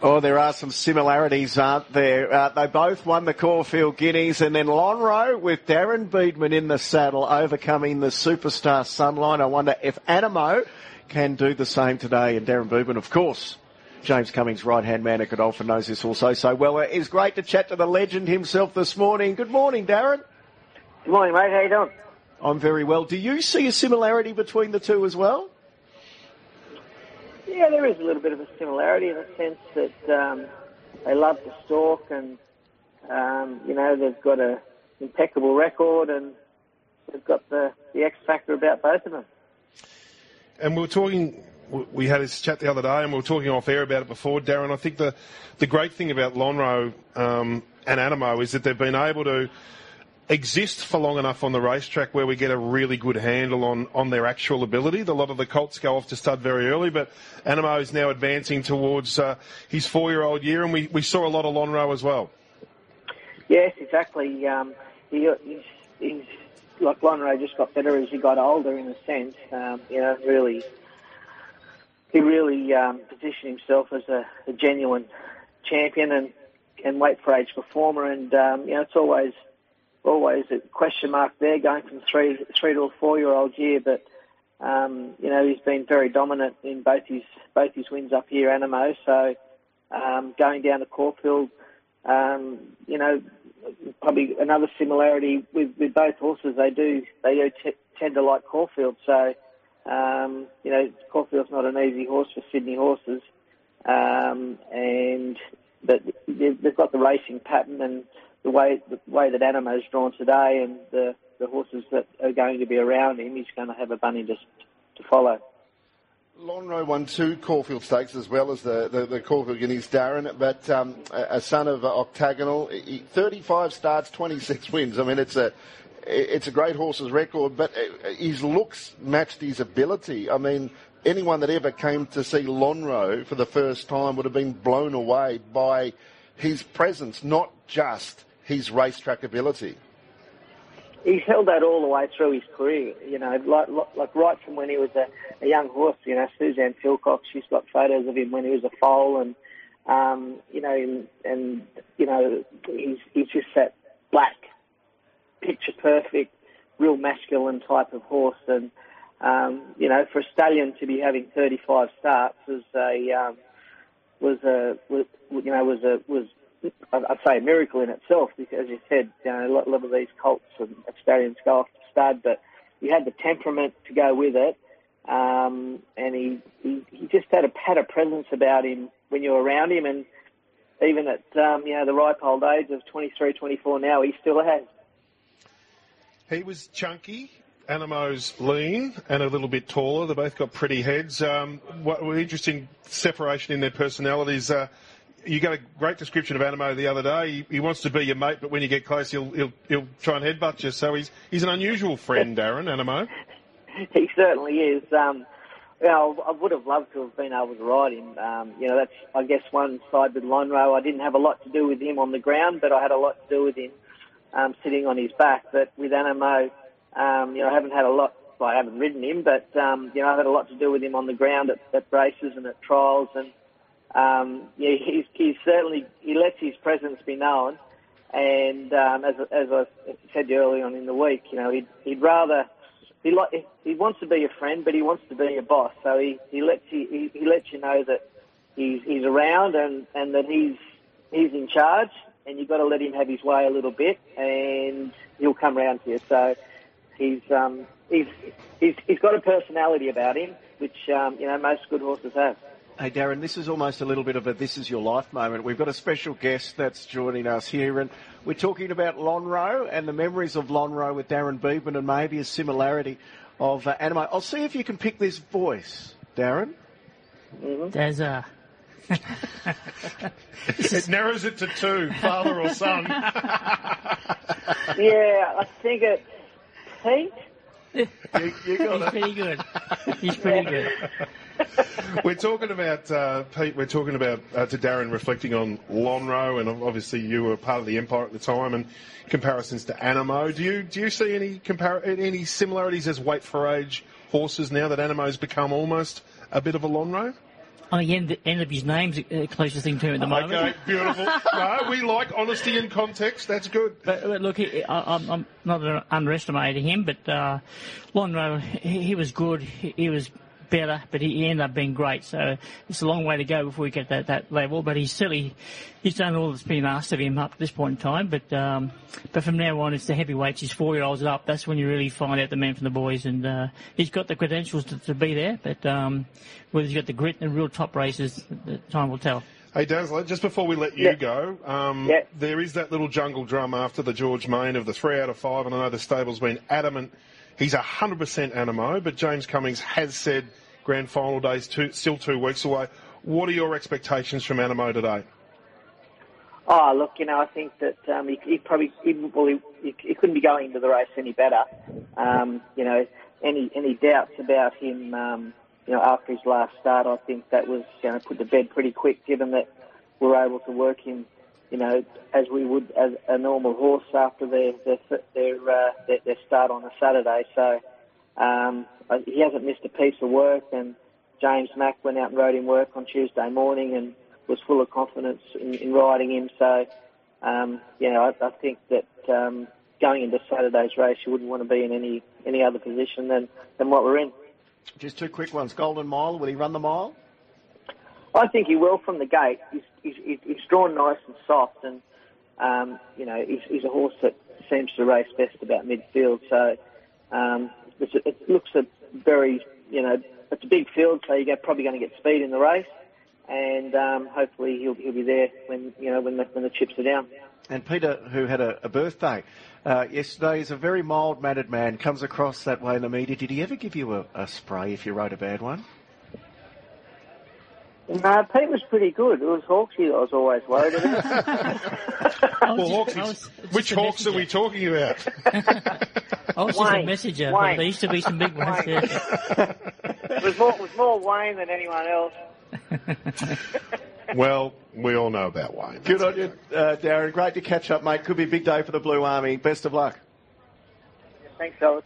Oh, there are some similarities, aren't there? Uh, they both won the Caulfield Guineas, and then Lonhro with Darren Beadman in the saddle, overcoming the superstar Sunline. I wonder if Anamoe can do the same today. And Darren Beadman, of course, James Cummings' right-hand man at Godolphin knows this also so well. It's great to chat to the legend himself this morning. Good morning, Darren. Good morning, mate. How you doing? I'm very well. Do you see a similarity between the two as well? Yeah, there is a little bit of a similarity in the sense that um, they love to stalk and, um, you know, they've got an impeccable record and they've got the, the X factor about both of them. And we were talking, we had this chat the other day and we were talking off air about it before, Darren. I think the, the great thing about Lonhro um, and Anamoe is that they've been able to exist for long enough on the racetrack where we get a really good handle on, on their actual ability. A lot of the colts go off to stud very early, but Anamoe is now advancing towards uh, his four-year-old year, and we, we saw a lot of Lonhro as well. Yes, exactly. Um, he, he's, he's like Lonhro just got better as he got older, in a sense. Um, you know, really, he really um, positioned himself as a, a genuine champion and and weight for age performer, and um, you know, it's always always a question mark there, going from three three to a four year old year. But um, you know he's been very dominant in both his both his wins up here, Anamoe. So um, going down to Caulfield, um, you know probably another similarity with, with both horses. They do they do t- tend to like Caulfield. So um, you know Caulfield's not an easy horse for Sydney horses, um, and but they've got the racing pattern and the way the way that Anamoe's drawn today and the, the horses that are going to be around him, he's going to have a bunny to, to follow. Lonhro won two Caulfield Stakes as well as the, the, the Caulfield Guineas, Darren, but um, a, a, son of Octagonal, 35 starts, 26 wins. I mean, it's a it's a great horse's record, but uh, his looks matched his ability. I mean, anyone that ever came to see Lonhro for the first time would have been blown away by his presence, not just his racetrack ability? He's held that all the way through his career. You know, like, like right from when he was a, a young horse. You know, Suzanne Philcox, she's got photos of him when he was a foal, and um, you know, and, and you know, he's he's just that black, picture perfect, real masculine type of horse, and um, you know, for a stallion to be having 35 starts was a um, was a was, you know was a was I'd say a miracle in itself because, as you said, you know, a lot, of these colts and stallions go off to stud, but he had the temperament to go with it, um, and he, he he just had a had a presence about him when you're around him, and even at um, you know the ripe old age of 23, 24 now, he still has. He was chunky. Anamoe's lean and a little bit taller. They both got pretty heads. Um, what, what interesting separation in their personalities. Uh, you got a great description of Anamoe the other day. He, he, wants to be your mate, but when you get close, he'll he'll, he'll try and headbutt you. So he's he's an unusual friend, Darren Anamoe. he certainly is. Um, you know, I would have loved to have been able to ride him. Um, you know, that's I guess one side with Lonhro. I didn't have a lot to do with him on the ground, but I had a lot to do with him um, sitting on his back. But with Anamoe, um, you know, I haven't had a lot. I haven't ridden him, but um, you know, I've had a lot to do with him on the ground at, at races and at trials and um, yeah, he's, he's certainly he lets his presence be known. And um, as as I said earlier on in the week, you know, he'd, he'd rather he like he wants to be a friend, but he wants to be a boss. So he, he lets you he, he lets you know that he's he's around and, and that he's he's in charge, and you've got to let him have his way a little bit, and he'll come round to you. So he's um he's he's he's got a personality about him, which um, you know most good horses have. Hey, Darren, this is almost a little bit of a this is your life moment. We've got a special guest that's joining us here, and we're talking about Lonhro and the memories of Lonhro with Darren Beadman and maybe a similarity of uh, Anamoe. I'll see if you can pick this voice, Darren. Mm-hmm. There's a. it narrows it to two, father or son. yeah, I think it's Pete. You, you He's pretty good. He's pretty good. we're talking about uh, Pete. We're talking about uh, to Darren reflecting on Lonhro, and obviously you were part of the Empire at the time, and comparisons to Anamoe. Do you do you see any compar- any similarities as weight for age horses now that Anamoe's become almost a bit of a Lonhro? On the end, end of his name's the closest thing to him at the moment. Okay, beautiful. no, we like honesty in context. That's good. But, but look, he, I, I'm, I'm not underestimating him, but uh, Lonhro, he, he was good. He, he was better, but he ended up being great. So it's a long way to go before we get that, that level. But he's certainly he's done all that's been asked of him up to this point in time. But um, but from now on, it's the heavyweights. He's four year olds up. That's when you really find out the man from the boys. And uh, he's got the credentials to, to be there. But um, whether he's got the grit and real top races, time will tell. Hey Dazzler, just before we let you Yeah. go, um, Yeah. there is that little jungle drum after the George Main of the three out of five, and I know the stable's been adamant. He's 100% Anamoe, but James Cummings has said grand final day's two, still two weeks away. What are your expectations from Anamoe today? Oh, look, you know, I think that um, he, he probably he, well, he, he, couldn't be going into the race any better. Um, you know, any any doubts about him, um, you know, after his last start, I think that was going to put to bed pretty quick, given that we're able to work him, you know, as we would as a normal horse after their their their, uh, their, their start on a Saturday. So um, he hasn't missed a piece of work, and James Mack went out and rode him work on Tuesday morning and was full of confidence in, in riding him. So, um, know, I, I think that um, going into Saturday's race, you wouldn't want to be in any any other position than, than what we're in. Just two quick ones. Golden Mile, will he run the mile? I think he will from the gate. He's, he's, he's drawn nice and soft, and um, you know he's, he's a horse that seems to race best about midfield. So um, it looks a very you know it's a big field, so you're probably going to get speed in the race, and um, hopefully he'll he'll be there when you know when the when the chips are down. And Peter, who had a, a birthday uh, yesterday, is a very mild-mannered man. Comes across that way in the media. Did he ever give you a, a spray if you wrote a bad one? No, Pete was pretty good. It was Hawksy that I was always worried about. I Well, just- I Hawks, was which a hawks are we talking about? I was just a messenger. Wayne. There used to be some big ones. Wayne. Yeah. it was more it was more Wayne than anyone else. well, we all know about Wayne. Good on you, uh, Darren. Great to catch up, mate. Could be a big day for the Blue Army. Best of luck. Thanks, fellas.